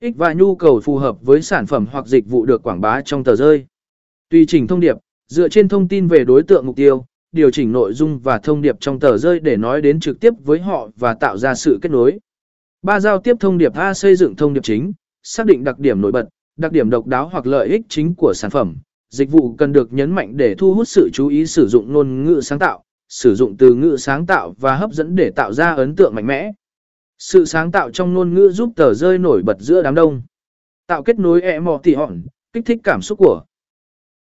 ích và nhu cầu phù hợp với sản phẩm hoặc dịch vụ được quảng bá trong tờ rơi. Tùy chỉnh thông điệp, dựa trên thông tin về đối tượng mục tiêu, điều chỉnh nội dung và thông điệp trong tờ rơi để nói đến trực tiếp với họ và tạo ra sự kết nối. Ba giao tiếp thông điệp A xây dựng thông điệp chính, xác định đặc điểm nổi bật, đặc điểm độc đáo hoặc lợi ích chính của sản phẩm. Dịch vụ cần được nhấn mạnh để thu hút sự chú ý sử dụng ngôn ngữ sáng tạo, sử dụng từ ngữ sáng tạo và hấp dẫn để tạo ra ấn tượng mạnh mẽ. Sự sáng tạo trong ngôn ngữ giúp tờ rơi nổi bật giữa đám đông. Tạo kết nối e mò tỉ hòn, kích thích cảm xúc của